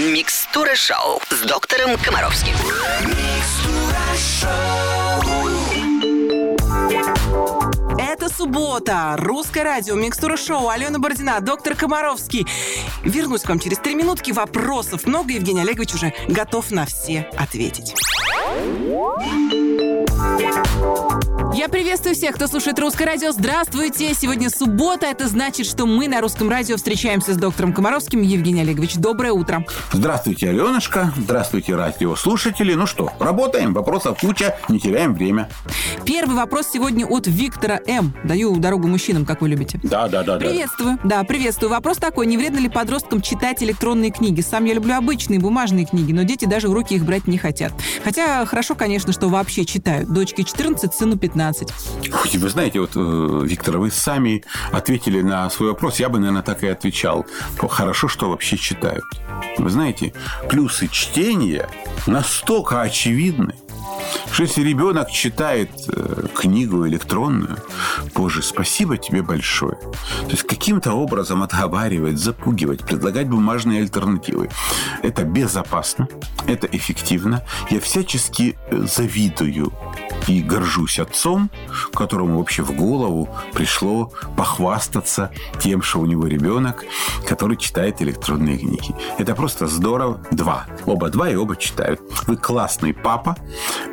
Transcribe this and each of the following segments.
Микстура шоу с доктором Комаровским. Это суббота. Русское радио, микстура шоу, Алена Бородина, доктор Комаровский. Вернусь к вам через три минутки. Вопросов много. Евгений Олегович уже готов на все ответить. Я приветствую всех, кто слушает Русское радио. Здравствуйте! Сегодня суббота. Это значит, что мы на Русском радио встречаемся с доктором Комаровским. Евгений Олегович, доброе утро. Здравствуйте, Аленушка. Здравствуйте, радиослушатели. Ну что, работаем, вопросов куча, не теряем время. Первый вопрос сегодня от Виктора М. Даю дорогу мужчинам, как вы любите. Да, да, да. Приветствую. Да, приветствую. Вопрос такой. Не вредно ли подросткам читать электронные книги? Сам я люблю обычные бумажные книги, но дети даже в руки их брать не хотят. Хотя хорошо, конечно, что вообще читают. Дочке 14, сыну 15. Ой, Вы знаете, вот, э, Виктор, вы сами ответили на свой вопрос. Я бы, наверное, так и отвечал. Хорошо, что вообще читают. Вы знаете, плюсы чтения настолько очевидны, что если ребенок читает э, книгу электронную, боже, спасибо тебе большое. То есть каким-то образом отговаривать, запугивать, предлагать бумажные альтернативы. Это безопасно, это эффективно. Я всячески э, завидую и горжусь отцом, которому вообще в голову пришло похвастаться тем, что у него ребенок, который читает электронные книги. Это просто здорово. Два. Оба два и оба читают. Вы классный папа,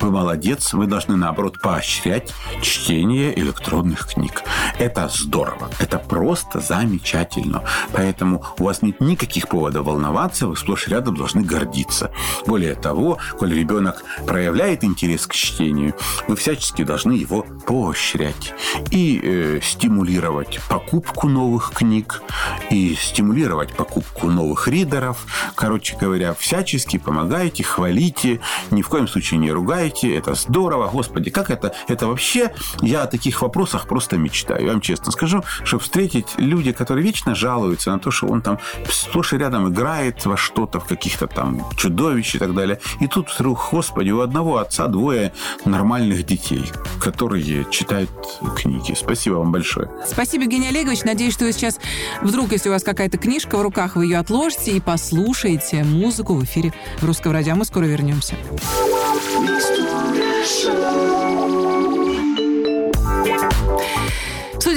вы молодец, вы должны, наоборот, поощрять чтение электронных книг. Это здорово. Это просто замечательно. Поэтому у вас нет никаких поводов волноваться, вы сплошь и рядом должны гордиться. Более того, коль ребенок проявляет интерес к чтению, вы всячески должны его поощрять и э, стимулировать покупку новых книг, и стимулировать покупку новых ридеров. Короче говоря, всячески помогаете, хвалите, ни в коем случае не ругаете. Это здорово. Господи, как это? Это вообще... Я о таких вопросах просто мечтаю. Я вам честно скажу, чтобы встретить люди, которые вечно жалуются на то, что он там сплошь и рядом играет во что-то, в каких-то там чудовищ и так далее. И тут вдруг, господи, у одного отца двое нормальных детей, которые читают книги. Спасибо вам большое. Спасибо, Евгений Олегович. Надеюсь, что вы сейчас вдруг, если у вас какая-то книжка в руках, вы ее отложите и послушаете музыку в эфире Русского радио. Мы скоро вернемся. В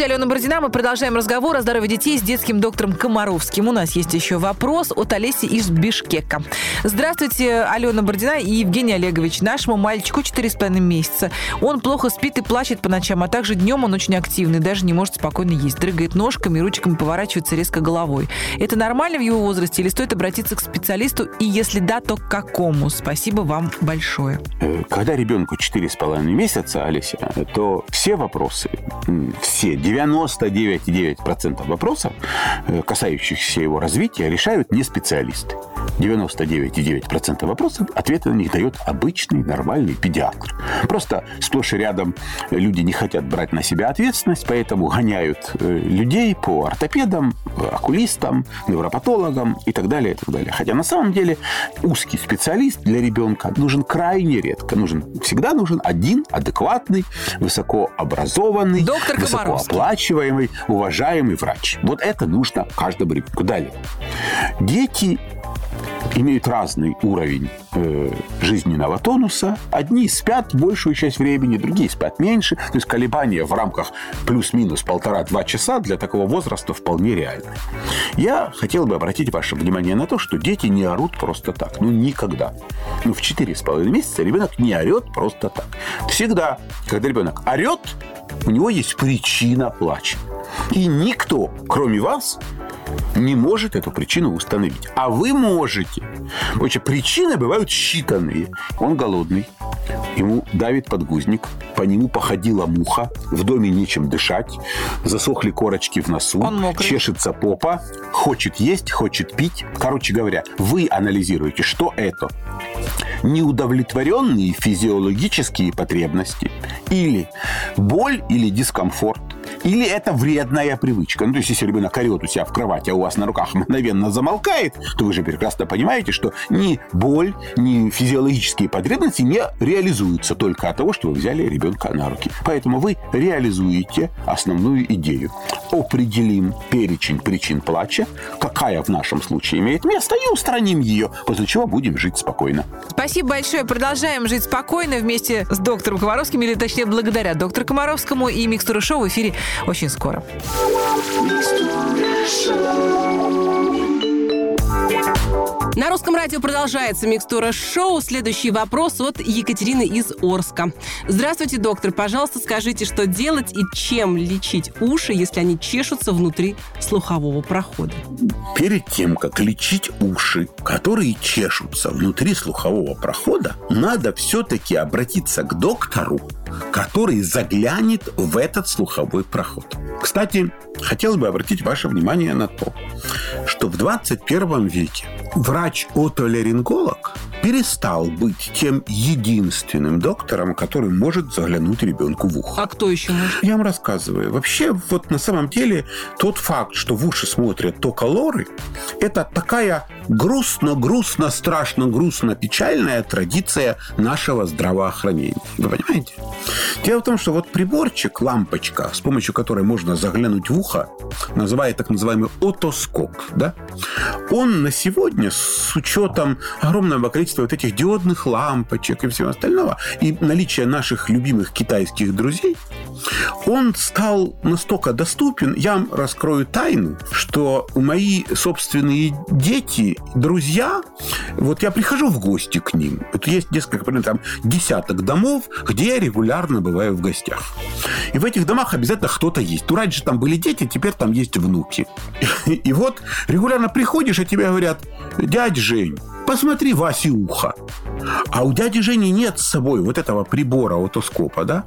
студии Алена Бородина мы продолжаем разговор о здоровье детей с детским доктором Комаровским. У нас есть еще вопрос от Олеси из Бишкека. Здравствуйте, Алена Бородина и Евгений Олегович. Нашему мальчику 4,5 месяца. Он плохо спит и плачет по ночам, а также днем он очень активный, даже не может спокойно есть. Дрыгает ножками, ручками поворачивается резко головой. Это нормально в его возрасте или стоит обратиться к специалисту? И если да, то к какому? Спасибо вам большое. Э, Когда ребенку 4,5 месяца, Олеся, то все вопросы, все 99,9% вопросов, э, касающихся его развития, решают не специалисты. 99,9% вопросов ответы на них дает обычный нормальный педиатр. Просто сплошь и рядом люди не хотят брать на себя ответственность, поэтому гоняют э, людей по ортопедам, э, окулистам, невропатологам и так далее, и так далее. Хотя на самом деле узкий специалист для ребенка нужен крайне редко. Нужен, всегда нужен один адекватный, высокообразованный, Доктор Комаровский. Высокооплачиваемый, уважаемый врач. Вот это нужно каждому ребенку. Далее. Дети имеют разный уровень э, жизненного тонуса. Одни спят большую часть времени, другие спят меньше. То есть колебания в рамках плюс-минус полтора-два часа для такого возраста вполне реальны. Я хотел бы обратить ваше внимание на то, что дети не орут просто так. Ну, никогда. Ну, в 4,5 месяца ребенок не орет просто так. Всегда, когда ребенок орет, у него есть причина плача. И никто, кроме вас, не может эту причину установить. А вы можете. Потому что причины бывают считанные. Он голодный. Ему давит подгузник. По нему походила муха. В доме нечем дышать. Засохли корочки в носу. Он мокрый. Чешется попа. Хочет есть, хочет пить. Короче говоря, вы анализируете, что это неудовлетворенные физиологические потребности или боль или дискомфорт Или это вредная привычка. Ну, то есть, если ребенок орет у себя в кровати, а у вас на руках мгновенно замолкает, то вы же прекрасно понимаете, что ни боль, ни физиологические потребности не реализуются только от того, что вы взяли ребенка на руки. Поэтому вы реализуете основную идею. Определим перечень причин плача, какая в нашем случае имеет место, и устраним ее, после чего будем жить спокойно. Спасибо большое. Продолжаем жить спокойно вместе с доктором Комаровским, или точнее благодаря доктору Комаровскому и Микстура Шоу в эфире очень скоро. На русском радио продолжается микстура шоу. Следующий вопрос от Екатерины из Орска. Здравствуйте, доктор. Пожалуйста, скажите, что делать и чем лечить уши, если они чешутся внутри слухового прохода? Перед тем, как лечить уши, которые чешутся внутри слухового прохода, надо все-таки обратиться к доктору, который заглянет в этот слуховой проход. Кстати, хотел бы обратить ваше внимание на то, что в 21 веке врач-отоларинголог перестал быть тем единственным доктором, который может заглянуть ребенку в ухо. А кто еще может? Я вам рассказываю. Вообще, вот на самом деле, тот факт, что в уши смотрят только лоры, это такая грустно-грустно, страшно-грустно печальная традиция нашего здравоохранения. Вы понимаете? Дело в том, что вот приборчик, лампочка, с помощью которой можно заглянуть в ухо, называют так называемый отоскоп, да? Он на сегодня с учетом огромного количества вот этих диодных лампочек и всего остального, и наличия наших любимых китайских друзей, он стал настолько доступен, я вам раскрою тайну, что мои собственные дети, друзья, вот я прихожу в гости к ним. Вот есть несколько, примерно там десяток домов, где я регулярно бываю в гостях. И в этих домах обязательно кто-то есть. Ну, раньше там были дети, теперь там есть внуки. И вот регулярно приходишь, и тебе говорят, дядь Жень, посмотри Васе ухо. А у дяди Жени нет с собой вот этого прибора отоскопа, да?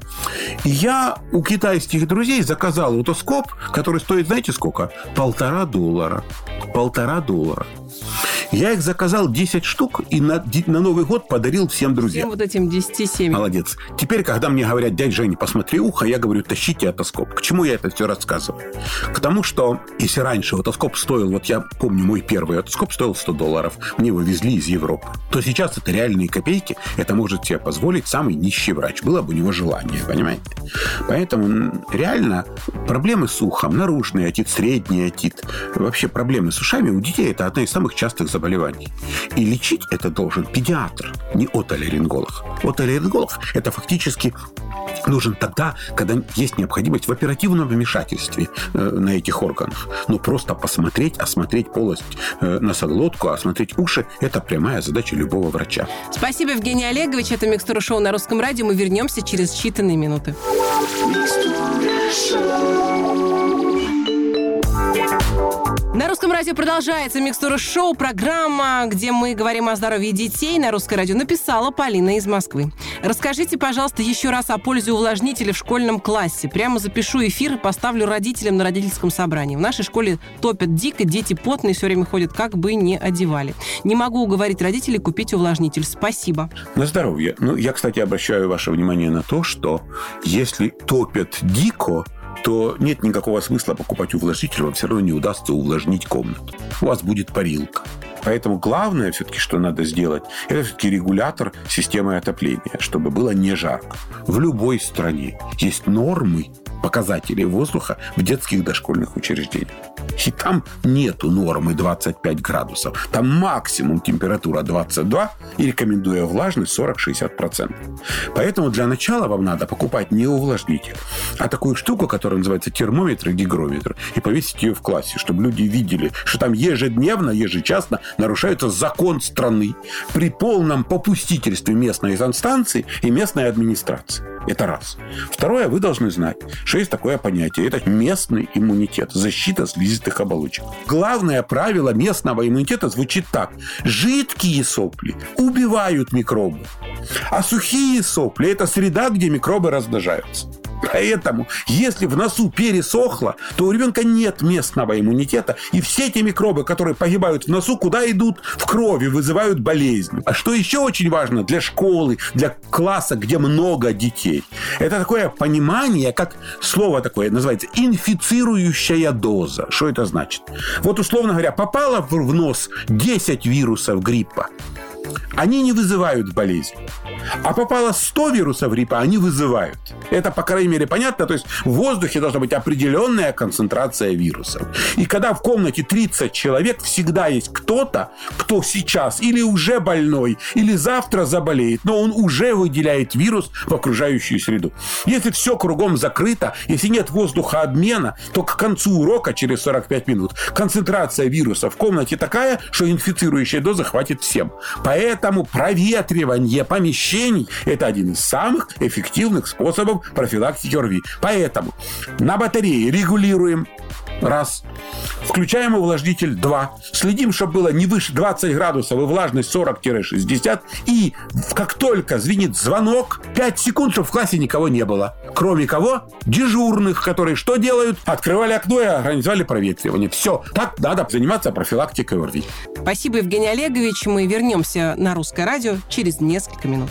И я у китайских друзей заказал отоскоп, который стоит, знаете сколько? Полтора доллара. Полтора доллара. Я их заказал 10 штук и на, на Новый год подарил всем друзьям. Всем вот этим 10 семьям. Молодец. Теперь, когда мне говорят, дядь Женя, посмотри ухо, я говорю, тащите отоскоп. К чему я это все рассказываю? К тому, что если раньше отоскоп стоил, вот я помню, мой первый отоскоп стоил 100 долларов, мне его везли из Европы, то сейчас это реальные копейки, это может себе позволить самый нищий врач. Было бы у него желание, понимаете? Поэтому реально проблемы с ухом, наружный отит, средний отит, вообще проблемы с ушами у детей это одна из самых частых заболеваний заболеваний. И лечить это должен педиатр, не отоларинголог. Отоларинголог – это фактически нужен тогда, когда есть необходимость в оперативном вмешательстве э, на этих органах. Но просто посмотреть, осмотреть полость э, носоглотку, осмотреть уши – это прямая задача любого врача. Спасибо, Евгений Олегович. Это «Микстура шоу» на Русском радио. Мы вернемся через считанные минуты. На русском радио продолжается «Микстура шоу», программа, где мы говорим о здоровье детей. На русское радио написала Полина из Москвы. Расскажите, пожалуйста, еще раз о пользе увлажнителя в школьном классе. Прямо запишу эфир и поставлю родителям на родительском собрании. В нашей школе топят дико, дети потные, все время ходят, как бы не одевали. Не могу уговорить родителей купить увлажнитель. Спасибо. На здоровье. Ну, я, кстати, обращаю ваше внимание на то, что если топят дико, то нет никакого смысла покупать увлажнитель, вам все равно не удастся увлажнить комнату. У вас будет парилка. Поэтому главное все-таки, что надо сделать, это все-таки регулятор системы отопления, чтобы было не жарко. В любой стране есть нормы показателей воздуха в детских дошкольных учреждениях. И там нету нормы 25 градусов. Там максимум температура 22 и рекомендуя влажность 40-60%. Поэтому для начала вам надо покупать не увлажнитель, а такую штуку, которая называется термометр и гигрометр, и повесить ее в классе, чтобы люди видели, что там ежедневно, ежечасно нарушается закон страны при полном попустительстве местной санстанции и местной администрации. Это раз. Второе, вы должны знать, что есть такое понятие. Это местный иммунитет, защита слизистых оболочек. Главное правило местного иммунитета звучит так. Жидкие сопли убивают микробы, а сухие сопли – это среда, где микробы размножаются. Поэтому, если в носу пересохло, то у ребенка нет местного иммунитета, и все эти микробы, которые погибают в носу, куда идут? В крови, вызывают болезнь. А что еще очень важно для школы, для класса, где много детей? Это такое понимание, как слово такое называется, инфицирующая доза. Что это значит? Вот, условно говоря, попало в нос 10 вирусов гриппа, они не вызывают болезнь. А попало 100 вирусов гриппа, они вызывают. Это, по крайней мере, понятно. То есть в воздухе должна быть определенная концентрация вирусов. И когда в комнате 30 человек, всегда есть кто-то, кто сейчас или уже больной, или завтра заболеет, но он уже выделяет вирус в окружающую среду. Если все кругом закрыто, если нет воздухообмена, то к концу урока, через 45 минут, концентрация вируса в комнате такая, что инфицирующая доза хватит всем. Поэтому проветривание помещений – это один из самых эффективных способов профилактики ОРВИ. Поэтому на батарее регулируем Раз. Включаем увлажнитель. Два. Следим, чтобы было не выше 20 градусов и влажность 40-60. И как только звенит звонок, 5 секунд, чтобы в классе никого не было. Кроме кого? Дежурных, которые что делают? Открывали окно и организовали проветривание. Все. Так надо заниматься профилактикой ОРВИ. Спасибо, Евгений Олегович. Мы вернемся на русское радио через несколько минут.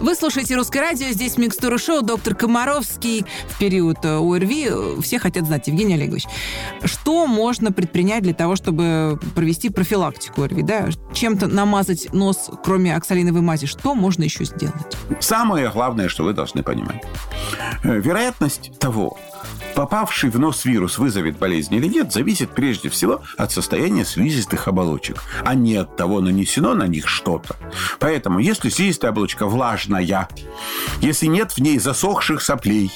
Вы слушаете «Русское радио», здесь «Микстура шоу», доктор Комаровский. В период э, ОРВИ э, все хотят знать, Евгений Олегович, что можно предпринять для того, чтобы провести профилактику ОРВИ? Да? Чем-то намазать нос, кроме оксалиновой мази, что можно еще сделать? Самое главное, что вы должны понимать. Э, вероятность того, попавший в нос вирус вызовет болезнь или нет, зависит прежде всего от состояния слизистых оболочек, а не от того, нанесено на них что-то. Поэтому, если слизистая оболочка влажная, если нет в ней засохших соплей,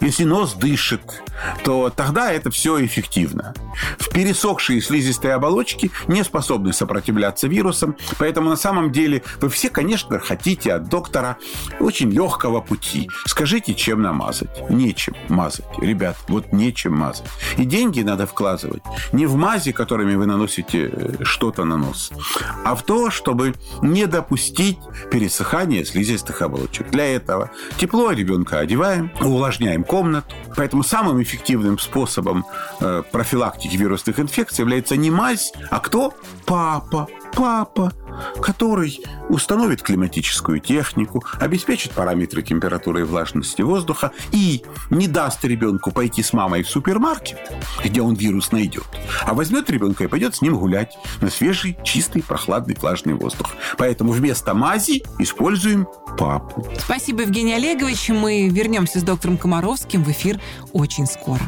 если нос дышит, то тогда это все эффективно. В пересохшие слизистые оболочки не способны сопротивляться вирусам, поэтому на самом деле вы все, конечно, хотите от доктора очень легкого пути. Скажите, чем намазать? Нечем мазать. Ребят, вот нечем мазать. И деньги надо вкладывать не в мази, которыми вы наносите э, что-то на нос, а в то, чтобы не допустить пересыхания слизистых оболочек. Для этого тепло ребенка одеваем, увлажняем комнату. Поэтому самым эффективным способом э, профилактики вирусных инфекций является не мазь, а кто? Папа. Папа который установит климатическую технику, обеспечит параметры температуры и влажности воздуха и не даст ребенку пойти с мамой в супермаркет, где он вирус найдет, а возьмет ребенка и пойдет с ним гулять на свежий, чистый, прохладный, влажный воздух. Поэтому вместо мази используем папу. Спасибо, Евгений Олегович. Мы вернемся с доктором Комаровским в эфир очень скоро.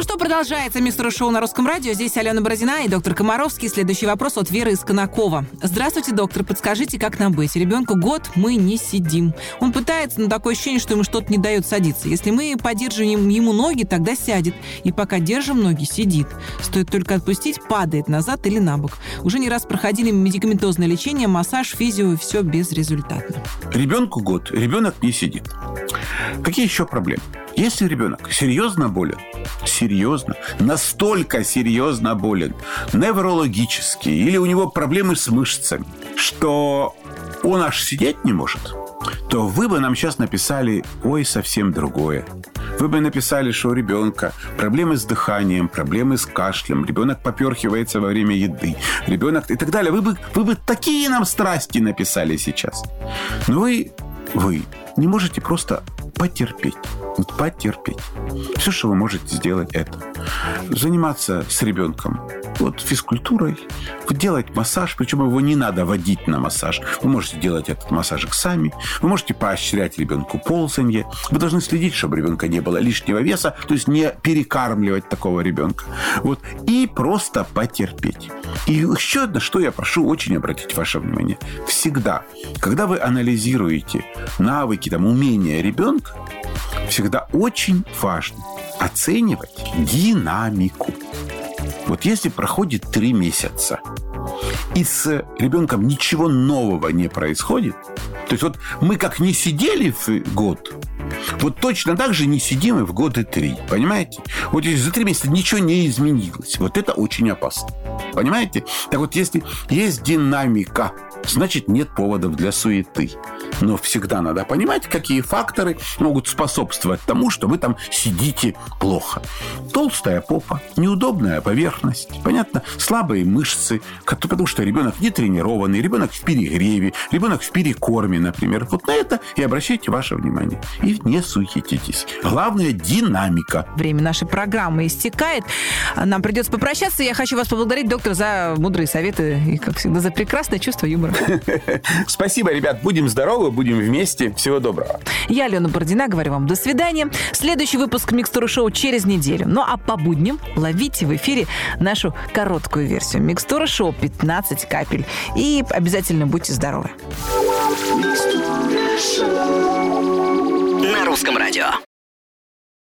Ну что, продолжается мистер шоу на русском радио. Здесь Алена Бородина и доктор Комаровский. Следующий вопрос от Веры из Конакова. Здравствуйте, доктор. Подскажите, как нам быть? Ребенку год, мы не сидим. Он пытается, но такое ощущение, что ему что-то не дает садиться. Если мы поддерживаем ему ноги, тогда сядет. И пока держим ноги, сидит. Стоит только отпустить, падает назад или на бок. Уже не раз проходили медикаментозное лечение, массаж, физио, все безрезультатно. Ребенку год, ребенок не сидит. Какие еще проблемы? Если ребенок серьезно болен, серьезно, настолько серьезно болен, неврологически, или у него проблемы с мышцами, что он аж сидеть не может, то вы бы нам сейчас написали «Ой, совсем другое». Вы бы написали, что у ребенка проблемы с дыханием, проблемы с кашлем, ребенок поперхивается во время еды, ребенок и так далее. Вы бы, вы бы такие нам страсти написали сейчас. Но вы, вы не можете просто потерпеть. Вот потерпеть. Все, что вы можете сделать, это заниматься с ребенком вот физкультурой, делать массаж, причем его не надо водить на массаж. Вы можете делать этот массажик сами, вы можете поощрять ребенку ползанье, вы должны следить, чтобы ребенка не было лишнего веса, то есть не перекармливать такого ребенка. Вот. И просто потерпеть. И еще одно, что я прошу очень обратить ваше внимание. Всегда, когда вы анализируете навыки, там, умения ребенка, всегда очень важно оценивать динамику. Вот если проходит три месяца, и с ребенком ничего нового не происходит, То есть вот мы как не сидели в год, вот точно так же не сидим и в годы три. Понимаете? Вот если за три месяца ничего не изменилось. Вот это очень опасно. Понимаете? Так вот, если есть динамика, значит, нет поводов для суеты. Но всегда надо понимать, какие факторы могут способствовать тому, что вы там сидите плохо. Толстая попа, неудобная поверхность, понятно, слабые мышцы, потому что ребенок не тренированный, ребенок в перегреве, ребенок в перекорме, например. Вот на это и обращайте ваше внимание. И не суетитесь. Главное – динамика. Время нашей программы истекает. Нам придется попрощаться. Я хочу вас поблагодарить, доктор, за мудрые советы и, как всегда, за прекрасное чувство юмора. Спасибо, ребят. Будем здоровы, будем вместе. Всего доброго. Я, Алена Бородина, говорю вам до свидания. Следующий выпуск «Микстуры шоу» через неделю. Ну а по будням ловите в эфире нашу короткую версию. «Микстура шоу» 15 капель. И обязательно будьте здоровы. На русском радио.